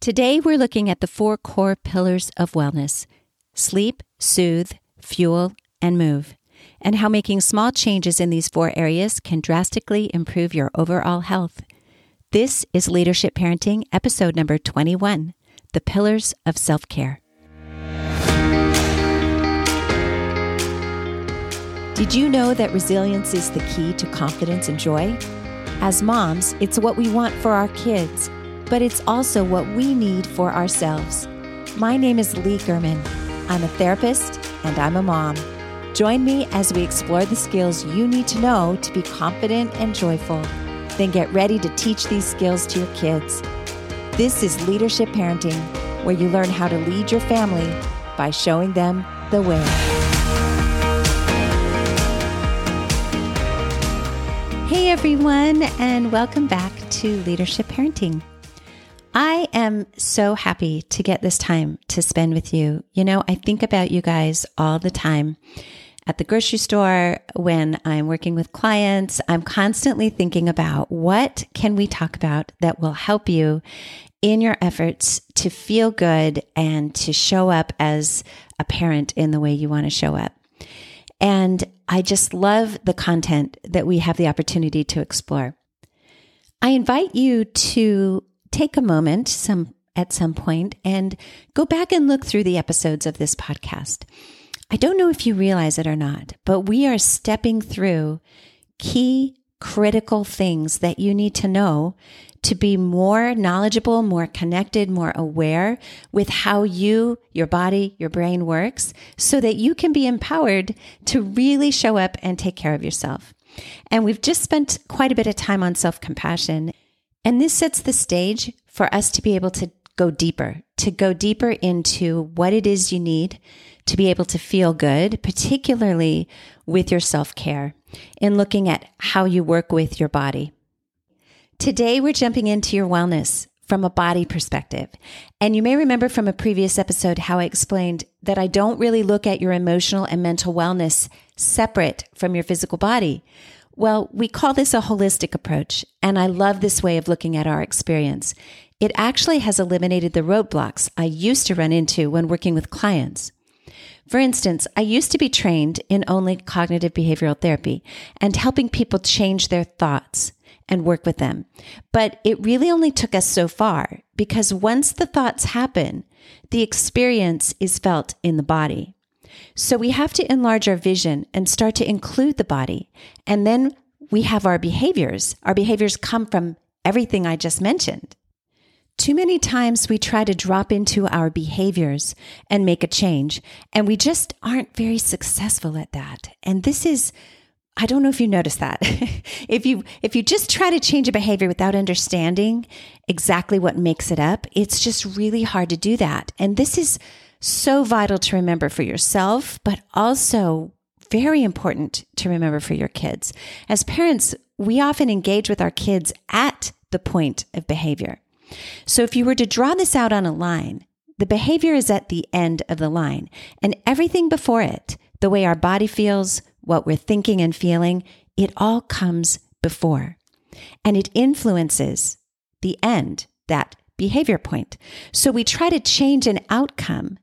Today, we're looking at the four core pillars of wellness sleep, soothe, fuel, and move, and how making small changes in these four areas can drastically improve your overall health. This is Leadership Parenting, episode number 21 The Pillars of Self Care. Did you know that resilience is the key to confidence and joy? As moms, it's what we want for our kids but it's also what we need for ourselves. My name is Leigh Germann. I'm a therapist and I'm a mom. Join me as we explore the skills you need to know to be confident and joyful. Then get ready to teach these skills to your kids. This is Leadership Parenting, where you learn how to lead your family by showing them the way. Hey everyone, and welcome back to Leadership Parenting. I am so happy to get this time to spend with you. You know, I think about you guys all the time. At the grocery store, when I'm working with clients, I'm constantly thinking about what can we talk about that will help you in your efforts to feel good and to show up as a parent in the way you want to show up. And I just love the content that we have the opportunity to explore. I invite you to take a moment some at some point and go back and look through the episodes of this podcast. I don't know if you realize it or not, but we are stepping through key critical things that you need to know to be more knowledgeable, more connected, more aware with how you, your body, your brain works so that you can be empowered to really show up and take care of yourself. And we've just spent quite a bit of time on self compassion. And this sets the stage for us to be able to go deeper, to go deeper into what it is you need to be able to feel good, particularly with your self care in looking at how you work with your body. Today, we're jumping into your wellness from a body perspective. And you may remember from a previous episode how I explained that I don't really look at your emotional and mental wellness separate from your physical body. Well, we call this a holistic approach, and I love this way of looking at our experience. It actually has eliminated the roadblocks I used to run into when working with clients. For instance, I used to be trained in only cognitive behavioral therapy and helping people change their thoughts and work with them. But it really only took us so far because once the thoughts happen, the experience is felt in the body. So we have to enlarge our vision and start to include the body. And then we have our behaviors. Our behaviors come from everything I just mentioned. Too many times we try to drop into our behaviors and make a change, and we just aren't very successful at that. And this is I don't know if you notice that. if you if you just try to change a behavior without understanding exactly what makes it up, it's just really hard to do that. And this is so vital to remember for yourself, but also very important to remember for your kids. As parents, we often engage with our kids at the point of behavior. So if you were to draw this out on a line, the behavior is at the end of the line, and everything before it, the way our body feels, what we're thinking and feeling, it all comes before. And it influences the end, that behavior point. So we try to change an outcome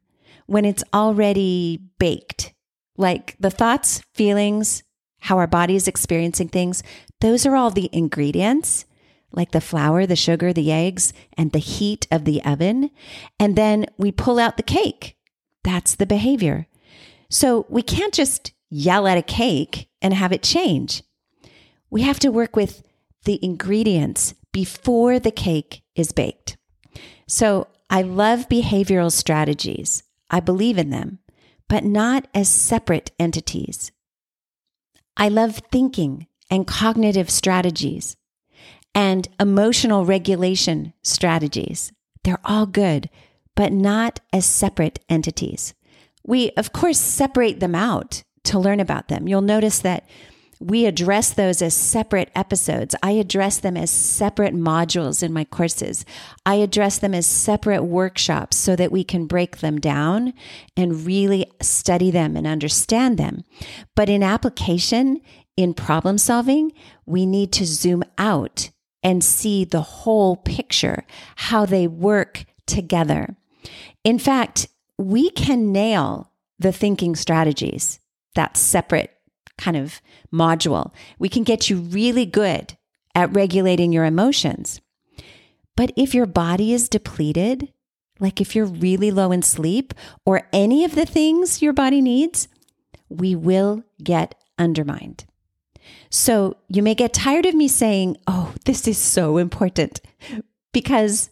when it's already baked. Like the thoughts, feelings, how our body is experiencing things, those are all the ingredients, like the flour, the sugar, the eggs, and the heat of the oven. And then we pull out the cake. That's the behavior. So we can't just yell at a cake and have it change. We have to work with the ingredients before the cake is baked. So I love behavioral strategies. I believe in them, but not as separate entities. I love thinking and cognitive strategies and emotional regulation strategies. They're all good, but not as separate entities. We, of course, separate them out to learn about them. You'll notice that we address those as separate episodes. I address them as separate modules in my courses. I address them as separate workshops so that we can break them down and really study them and understand them. But in application, in problem solving, we need to zoom out and see the whole picture, how they work together. In fact, we can nail the thinking strategies, that separate kind of module. We can get you really good at regulating your emotions. But if your body is depleted, like if you're really low in sleep or any of the things your body needs, we will get undermined. So you may get tired of me saying, Oh, this is so important because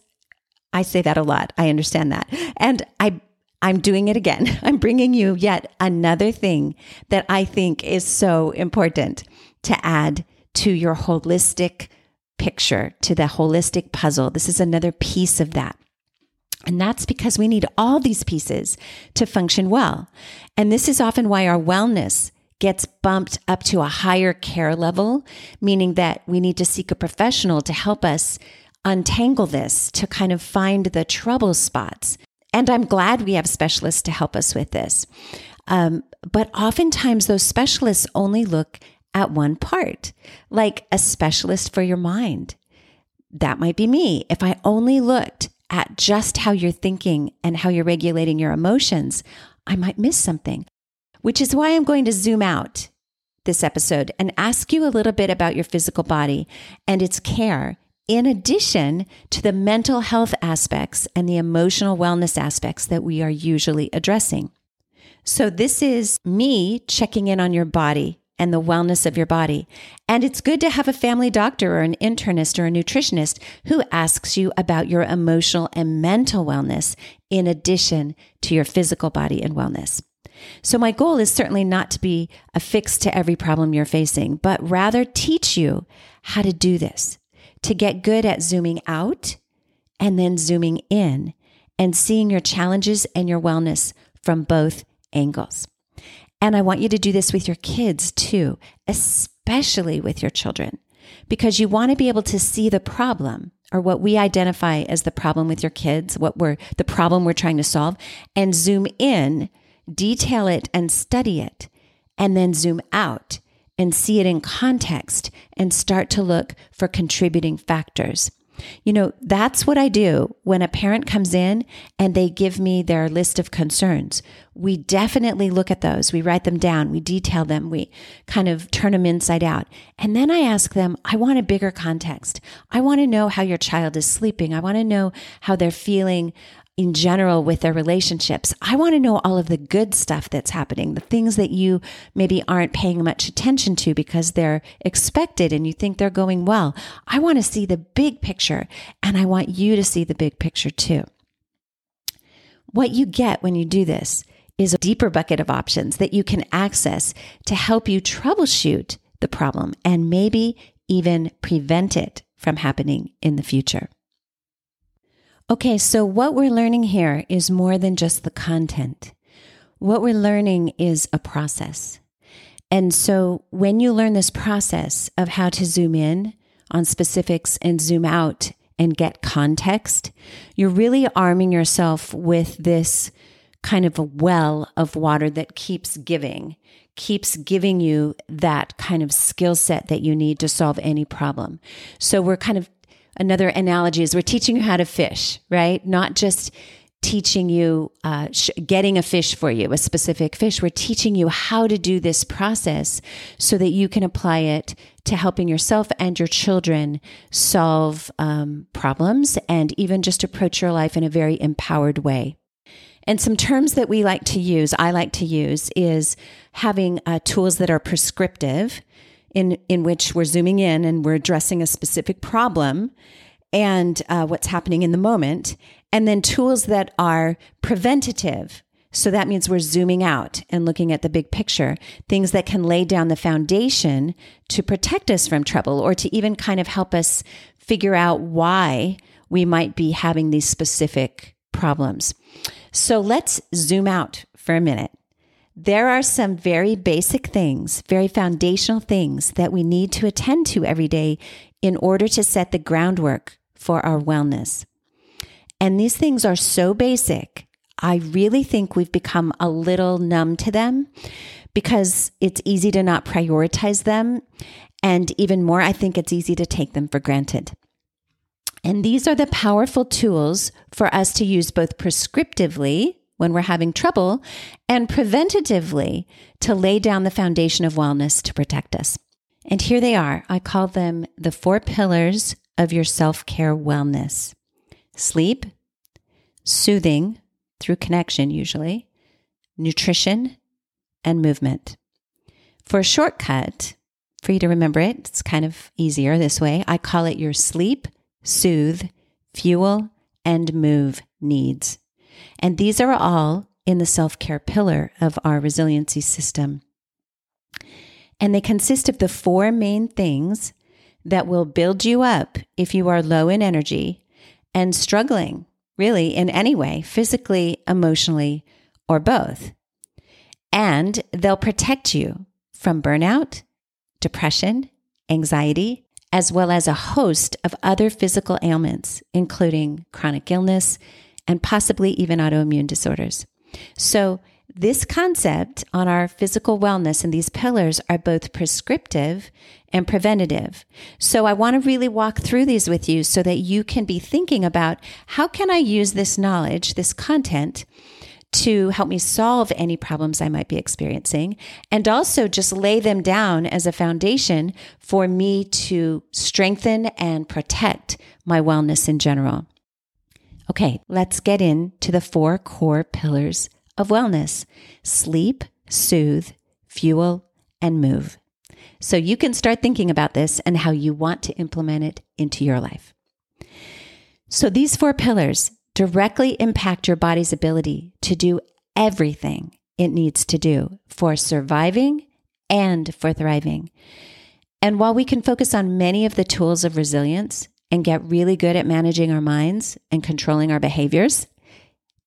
I say that a lot. I understand that. And I, I'm doing it again. I'm bringing you yet another thing that I think is so important to add to your holistic picture, to the holistic puzzle. This is another piece of that. And that's because we need all these pieces to function well. And this is often why our wellness gets bumped up to a higher care level, meaning that we need to seek a professional to help us untangle this, to kind of find the trouble spots. And I'm glad we have specialists to help us with this. Um, but oftentimes, those specialists only look at one part, like a specialist for your mind. That might be me. If I only looked at just how you're thinking and how you're regulating your emotions, I might miss something which is why I'm going to zoom out this episode and ask you a little bit about your physical body and its care, in addition to the mental health aspects and the emotional wellness aspects that we are usually addressing. So, this is me checking in on your body and the wellness of your body. And it's good to have a family doctor or an internist or a nutritionist who asks you about your emotional and mental wellness in addition to your physical body and wellness. So, my goal is certainly not to be a fix to every problem you're facing, but rather teach you how to do this, to get good at zooming out and then zooming in and seeing your challenges and your wellness from both angles. And I want you to do this with your kids too, especially with your children, because you want to be able to see the problem or what we identify as the problem with your kids, what we're the problem we're trying to solve, and zoom in detail it and study it, and then zoom out and see it in context and start to look for contributing factors. You know, that's what I do when a parent comes in and they give me their list of concerns. We definitely look at those. We write them down. We detail them. We kind of turn them inside out. And then I ask them, I want a bigger context. I want to know how your child is sleeping. I want to know how they're feeling in general with their relationships. I want to know all of the good stuff that's happening, the things that you maybe aren't paying much attention to because they're expected and you think they're going well. I want to see the big picture and I want you to see the big picture too. What you get when you do this is a deeper bucket of options that you can access to help you troubleshoot the problem and maybe even prevent it from happening in the future. Okay, so what we're learning here is more than just the content. What we're learning is a process. And so when you learn this process of how to zoom in on specifics and zoom out and get context, you're really arming yourself with this kind of a well of water that keeps giving, keeps giving you that kind of skill set that you need to solve any problem. So we're kind of another analogy is we're teaching you how to fish, right? Not just teaching you, uh, sh- getting a fish for you, a specific fish. We're teaching you how to do this process so that you can apply it to helping yourself and your children solve um, problems and even just approach your life in a very empowered way. And some terms that we like to use, I like to use, is having uh, tools that are prescriptive in in which we're zooming in and we're addressing a specific problem and uh, what's happening in the moment, and then tools that are preventative. So that means we're zooming out and looking at the big picture, things that can lay down the foundation to protect us from trouble or to even kind of help us figure out why we might be having these specific problems. So let's zoom out for a minute there are some very basic things, very foundational things that we need to attend to every day in order to set the groundwork for our wellness. And these things are so basic. I really think we've become a little numb to them because it's easy to not prioritize them. And even more, I think it's easy to take them for granted. And these are the powerful tools for us to use both prescriptively when we're having trouble and preventatively to lay down the foundation of wellness to protect us. And here they are. I call them the four pillars of your self care wellness sleep, soothing through connection, usually, nutrition, and movement. For a shortcut, for you to remember it, it's kind of easier this way. I call it your sleep, soothe, fuel, and move needs. And these are all in the self care pillar of our resiliency system. And they consist of the four main things that will build you up if you are low in energy and struggling, really, in any way, physically, emotionally, or both. And they'll protect you from burnout, depression, anxiety, as well as a host of other physical ailments, including chronic illness and possibly even autoimmune disorders. So, this concept on our physical wellness and these pillars are both prescriptive and preventative. So I want to really walk through these with you so that you can be thinking about how can I use this knowledge, this content to help me solve any problems I might be experiencing, and also just lay them down as a foundation for me to strengthen and protect my wellness in general. Okay, let's get into the four core pillars of wellness sleep, soothe, fuel, and move. So you can start thinking about this and how you want to implement it into your life. So these four pillars directly impact your body's ability to do everything it needs to do for surviving and for thriving. And while we can focus on many of the tools of resilience and get really good at managing our minds and controlling our behaviors,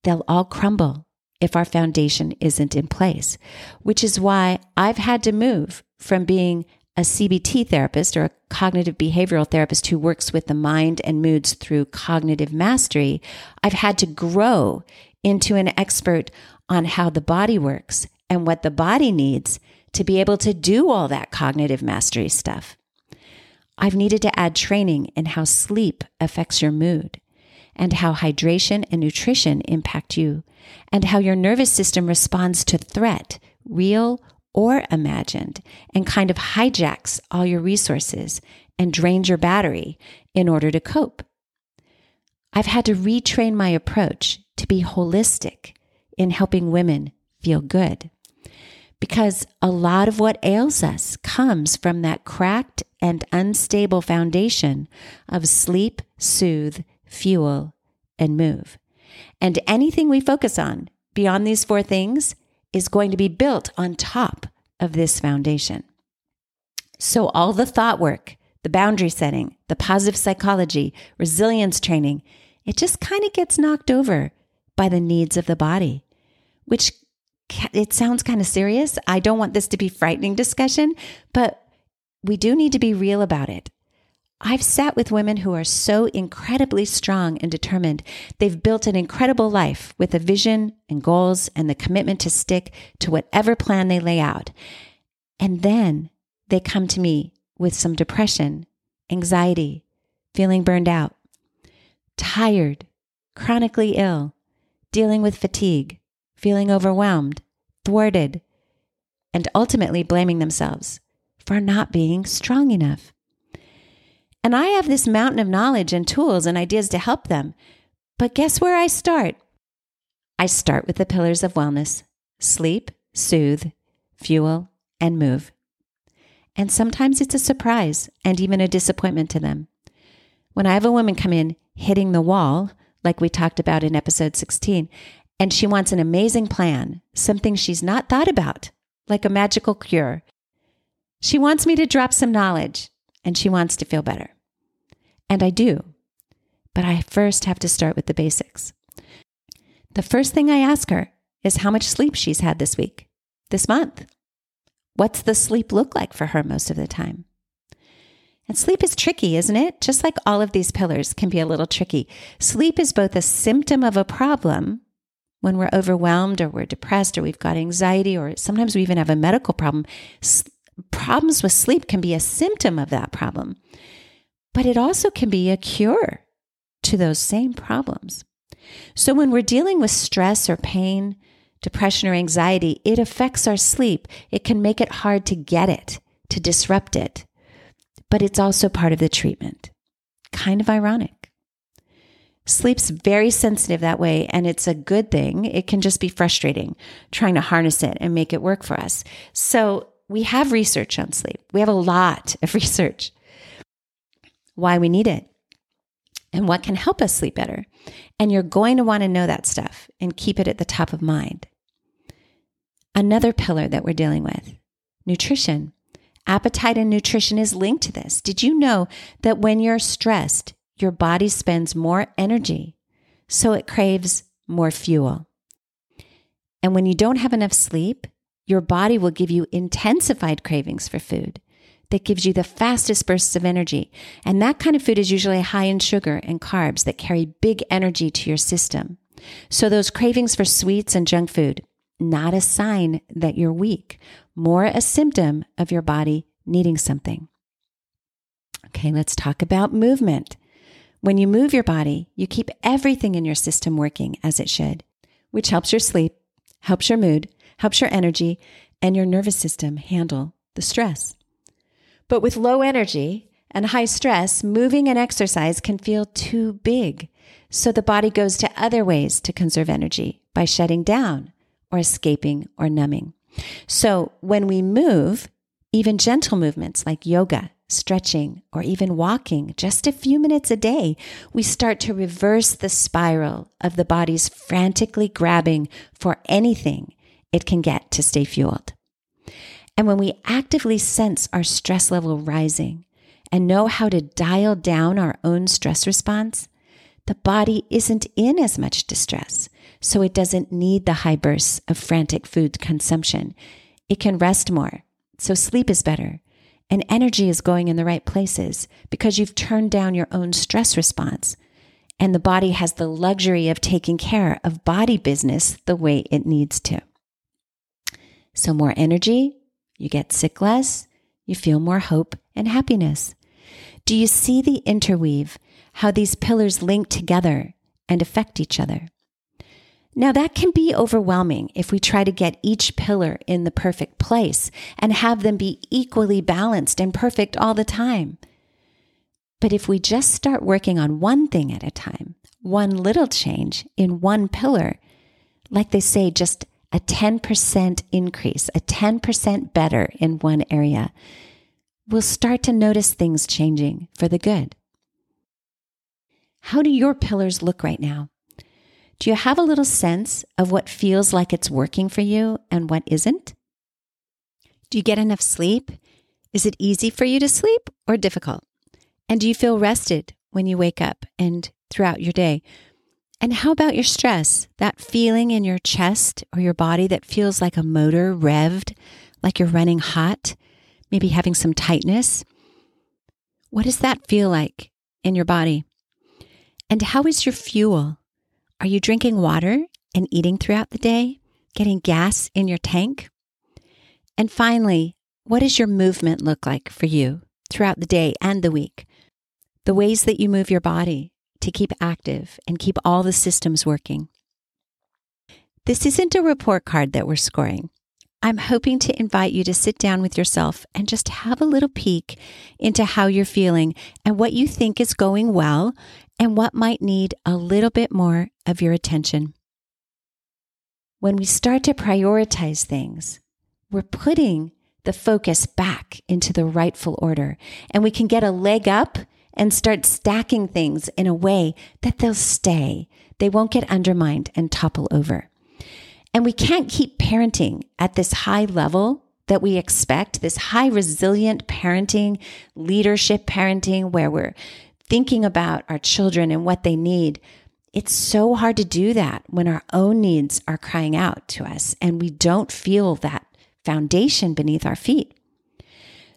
they'll all crumble if our foundation isn't in place, which is why I've had to move from being a CBT therapist or a cognitive behavioral therapist who works with the mind and moods through cognitive mastery, I've had to grow into an expert on how the body works and what the body needs to be able to do all that cognitive mastery stuff. I've needed to add training in how sleep affects your mood and how hydration and nutrition impact you and how your nervous system responds to threat, real or imagined and kind of hijacks all your resources and drains your battery in order to cope. I've had to retrain my approach to be holistic in helping women feel good. Because a lot of what ails us comes from that cracked and unstable foundation of sleep, soothe, fuel, and move. And anything we focus on beyond these four things is going to be built on top of this foundation. So, all the thought work, the boundary setting, the positive psychology, resilience training, it just kind of gets knocked over by the needs of the body, which it sounds kind of serious. I don't want this to be frightening discussion, but we do need to be real about it. I've sat with women who are so incredibly strong and determined. They've built an incredible life with a vision and goals and the commitment to stick to whatever plan they lay out. And then they come to me with some depression, anxiety, feeling burned out, tired, chronically ill, dealing with fatigue, feeling overwhelmed, thwarted, and ultimately blaming themselves for not being strong enough. And I have this mountain of knowledge and tools and ideas to help them. But guess where I start? I start with the pillars of wellness sleep, soothe, fuel, and move. And sometimes it's a surprise and even a disappointment to them. When I have a woman come in hitting the wall, like we talked about in episode 16, and she wants an amazing plan, something she's not thought about, like a magical cure. She wants me to drop some knowledge and she wants to feel better. And I do. But I first have to start with the basics. The first thing I ask her is how much sleep she's had this week, this month. What's the sleep look like for her most of the time? And sleep is tricky, isn't it? Just like all of these pillars can be a little tricky. Sleep is both a symptom of a problem when we're overwhelmed or we're depressed or we've got anxiety or sometimes we even have a medical problem problems with sleep can be a symptom of that problem, but it also can be a cure to those same problems. So when we're dealing with stress or pain, depression or anxiety, it affects our sleep. It can make it hard to get it, to disrupt it. But it's also part of the treatment. Kind of ironic. Sleep's very sensitive that way, and it's a good thing. It can just be frustrating trying to harness it and make it work for us. So, we have research on sleep. We have a lot of research. Why we need it and what can help us sleep better. And you're going to want to know that stuff and keep it at the top of mind. Another pillar that we're dealing with nutrition. Appetite and nutrition is linked to this. Did you know that when you're stressed, your body spends more energy, so it craves more fuel? And when you don't have enough sleep, your body will give you intensified cravings for food that gives you the fastest bursts of energy. And that kind of food is usually high in sugar and carbs that carry big energy to your system. So those cravings for sweets and junk food, not a sign that you're weak, more a symptom of your body needing something. Okay, let's talk about movement. When you move your body, you keep everything in your system working as it should, which helps your sleep, helps your mood, helps your energy, and your nervous system handle the stress. But with low energy and high stress, moving and exercise can feel too big. So the body goes to other ways to conserve energy by shutting down or escaping or numbing. So when we move, even gentle movements like yoga, stretching, or even walking just a few minutes a day, we start to reverse the spiral of the body's frantically grabbing for anything it can get to stay fueled. And when we actively sense our stress level rising and know how to dial down our own stress response, the body isn't in as much distress. So it doesn't need the high bursts of frantic food consumption. It can rest more. So sleep is better. And energy is going in the right places because you've turned down your own stress response. And the body has the luxury of taking care of body business the way it needs to. So more energy, you get sick less, you feel more hope and happiness. Do you see the interweave, how these pillars link together and affect each other? Now, that can be overwhelming if we try to get each pillar in the perfect place and have them be equally balanced and perfect all the time. But if we just start working on one thing at a time, one little change in one pillar, like they say, just a 10% increase, a 10% better in one area, we'll start to notice things changing for the good. How do your pillars look right now? Do you have a little sense of what feels like it's working for you and what isn't? Do you get enough sleep? Is it easy for you to sleep or difficult? And do you feel rested when you wake up and throughout your day? And how about your stress? That feeling in your chest or your body that feels like a motor revved, like you're running hot, maybe having some tightness. What does that feel like in your body? And how is your fuel? Are you drinking water and eating throughout the day, getting gas in your tank? And finally, what does your movement look like for you throughout the day and the week? The ways that you move your body, to keep active and keep all the systems working. This isn't a report card that we're scoring. I'm hoping to invite you to sit down with yourself and just have a little peek into how you're feeling and what you think is going well and what might need a little bit more of your attention. When we start to prioritize things, we're putting the focus back into the rightful order and we can get a leg up and start stacking things in a way that they'll stay. They won't get undermined and topple over. And we can't keep parenting at this high level that we expect, this high resilient parenting, leadership parenting, where we're thinking about our children and what they need. It's so hard to do that when our own needs are crying out to us and we don't feel that foundation beneath our feet.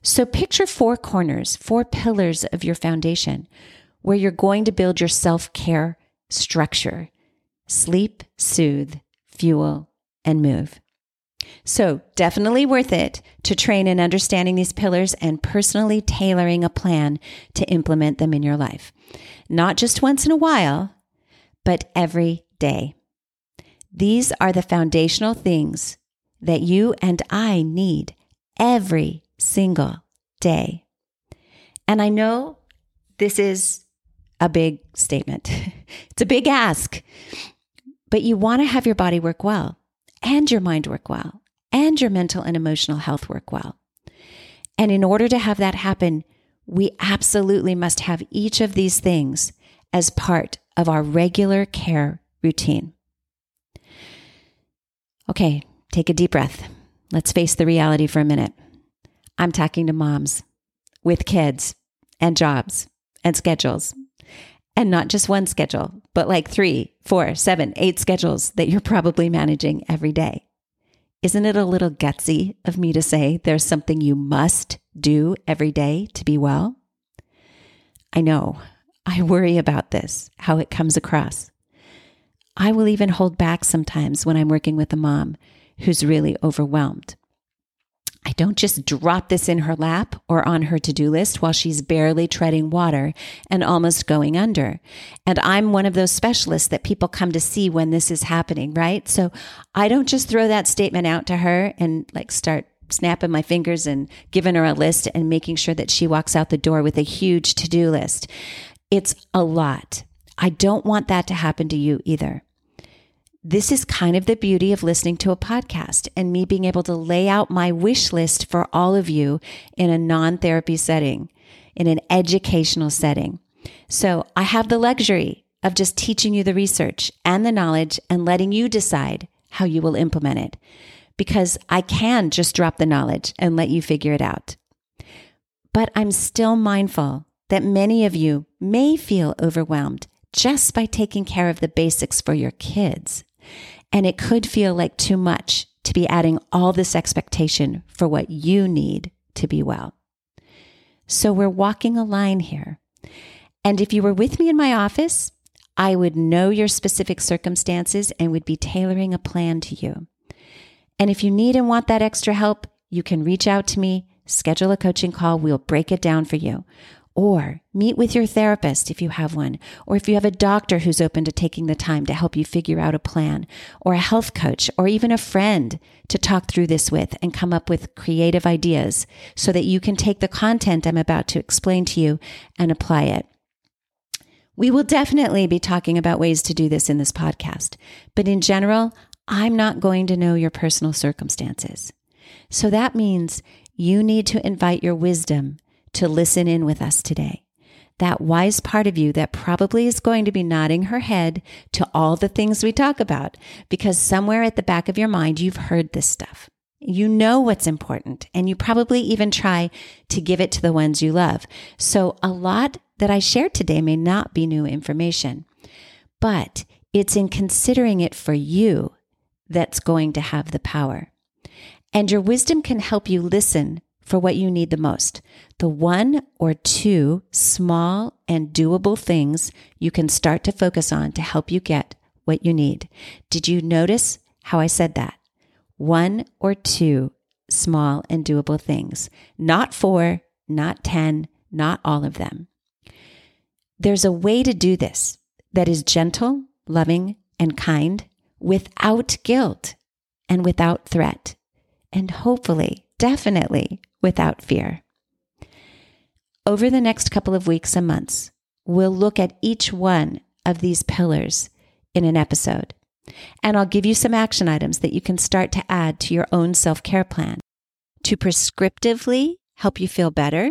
So picture four corners, four pillars of your foundation where you're going to build your self care structure sleep, soothe, fuel, and move. So, definitely worth it to train in understanding these pillars and personally tailoring a plan to implement them in your life. not just once in a while, but every day. These are the foundational things that you and I need every single day. And I know this is a big statement, it's a big ask, but you want to have your body work well and your mind work well and your mental and emotional health work well. And in order to have that happen, we absolutely must have each of these things as part of our regular care routine. Okay, take a deep breath. Let's face the reality for a minute. I'm talking to moms with kids and jobs and schedules. And not just one schedule, but like three, four, seven, eight schedules that you're probably managing every day. Isn't it a little gutsy of me to say there's something you must do every day to be well? I know. I worry about this, how it comes across. I will even hold back sometimes when I'm working with a mom who's really overwhelmed. I don't just drop this in her lap or on her to do list while she's barely treading water and almost going under. And I'm one of those specialists that people come to see when this is happening, right? So I don't just throw that statement out to her and like start snapping my fingers and giving her a list and making sure that she walks out the door with a huge to do list. It's a lot. I don't want that to happen to you either. This is kind of the beauty of listening to a podcast and me being able to lay out my wish list for all of you in a non therapy setting, in an educational setting. So I have the luxury of just teaching you the research and the knowledge and letting you decide how you will implement it because I can just drop the knowledge and let you figure it out. But I'm still mindful that many of you may feel overwhelmed just by taking care of the basics for your kids. And it could feel like too much to be adding all this expectation for what you need to be well. So we're walking a line here. And if you were with me in my office, I would know your specific circumstances and would be tailoring a plan to you. And if you need and want that extra help, you can reach out to me, schedule a coaching call. We'll break it down for you. Or meet with your therapist if you have one, or if you have a doctor who's open to taking the time to help you figure out a plan, or a health coach, or even a friend to talk through this with and come up with creative ideas so that you can take the content I'm about to explain to you and apply it. We will definitely be talking about ways to do this in this podcast, but in general, I'm not going to know your personal circumstances. So that means you need to invite your wisdom to listen in with us today. That wise part of you that probably is going to be nodding her head to all the things we talk about because somewhere at the back of your mind, you've heard this stuff. You know what's important and you probably even try to give it to the ones you love. So a lot that I shared today may not be new information, but it's in considering it for you that's going to have the power. And your wisdom can help you listen for what you need the most. The one or two small and doable things you can start to focus on to help you get what you need. Did you notice how I said that? One or two small and doable things, not four, not 10, not all of them. There's a way to do this that is gentle, loving, and kind without guilt and without threat. And hopefully, definitely without fear. Over the next couple of weeks and months, we'll look at each one of these pillars in an episode. And I'll give you some action items that you can start to add to your own self care plan to prescriptively help you feel better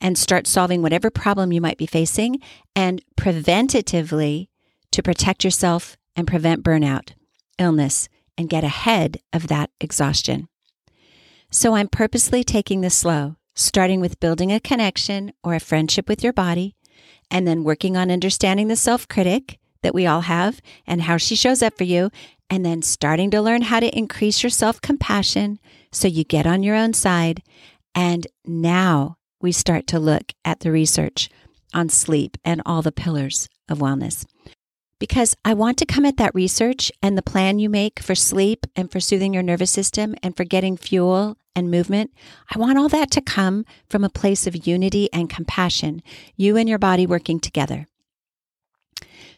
and start solving whatever problem you might be facing, and preventatively to protect yourself and prevent burnout, illness, and get ahead of that exhaustion. So I'm purposely taking this slow, starting with building a connection or a friendship with your body, and then working on understanding the self critic that we all have and how she shows up for you, and then starting to learn how to increase your self compassion so you get on your own side. And now we start to look at the research on sleep and all the pillars of wellness. Because I want to come at that research and the plan you make for sleep and for soothing your nervous system and for getting fuel and movement. I want all that to come from a place of unity and compassion, you and your body working together.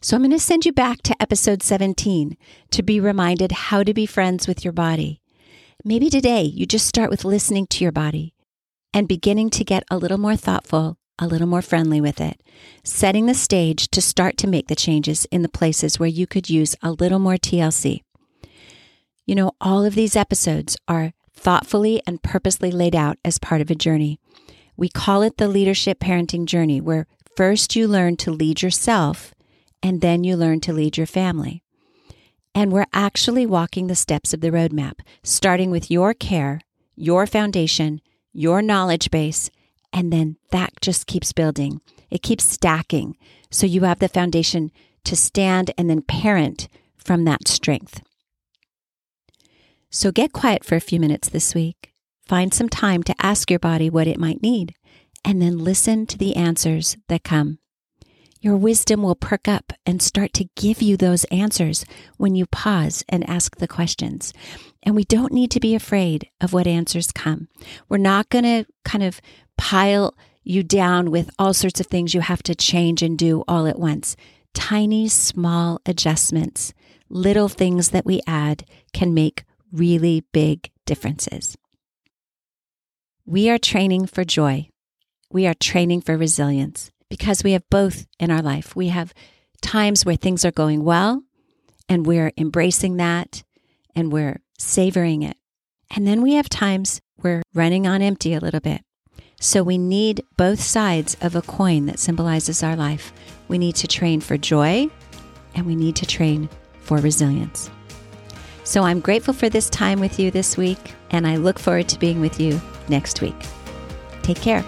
So I'm going to send you back to episode 17 to be reminded how to be friends with your body. Maybe today you just start with listening to your body and beginning to get a little more thoughtful, a little more friendly with it, setting the stage to start to make the changes in the places where you could use a little more TLC. You know, all of these episodes are thoughtfully and purposely laid out as part of a journey. We call it the leadership parenting journey, where first you learn to lead yourself and then you learn to lead your family. And we're actually walking the steps of the roadmap, starting with your care, your foundation, your knowledge base, and then that just keeps building. It keeps stacking. So you have the foundation to stand and then parent from that strength. So get quiet for a few minutes this week. Find some time to ask your body what it might need, and then listen to the answers that come. Your wisdom will perk up and start to give you those answers when you pause and ask the questions. And we don't need to be afraid of what answers come. We're not going to kind of pile you down with all sorts of things you have to change and do all at once. Tiny, small adjustments, little things that we add can make really big differences. We are training for joy. We are training for resilience because we have both in our life. We have times where things are going well and we're embracing that and we're savoring it. And then we have times we're running on empty a little bit. So we need both sides of a coin that symbolizes our life. We need to train for joy and we need to train for resilience. So I'm grateful for this time with you this week, and I look forward to being with you next week. Take care.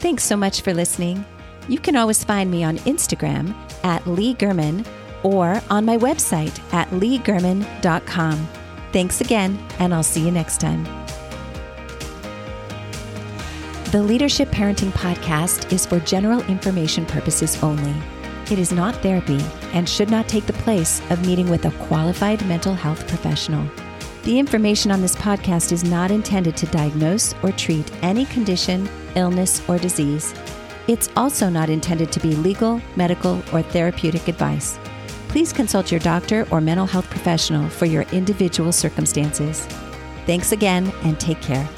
Thanks so much for listening. You can always find me on Instagram at Leigh Germann or on my website at leighgermann.com. Thanks again, and I'll see you next time. The Leadership Parenting Podcast is for general information purposes only. It is not therapy and should not take the place of meeting with a qualified mental health professional. The information on this podcast is not intended to diagnose or treat any condition, illness, or disease. It's also not intended to be legal, medical, or therapeutic advice. Please consult your doctor or mental health professional for your individual circumstances. Thanks again and take care.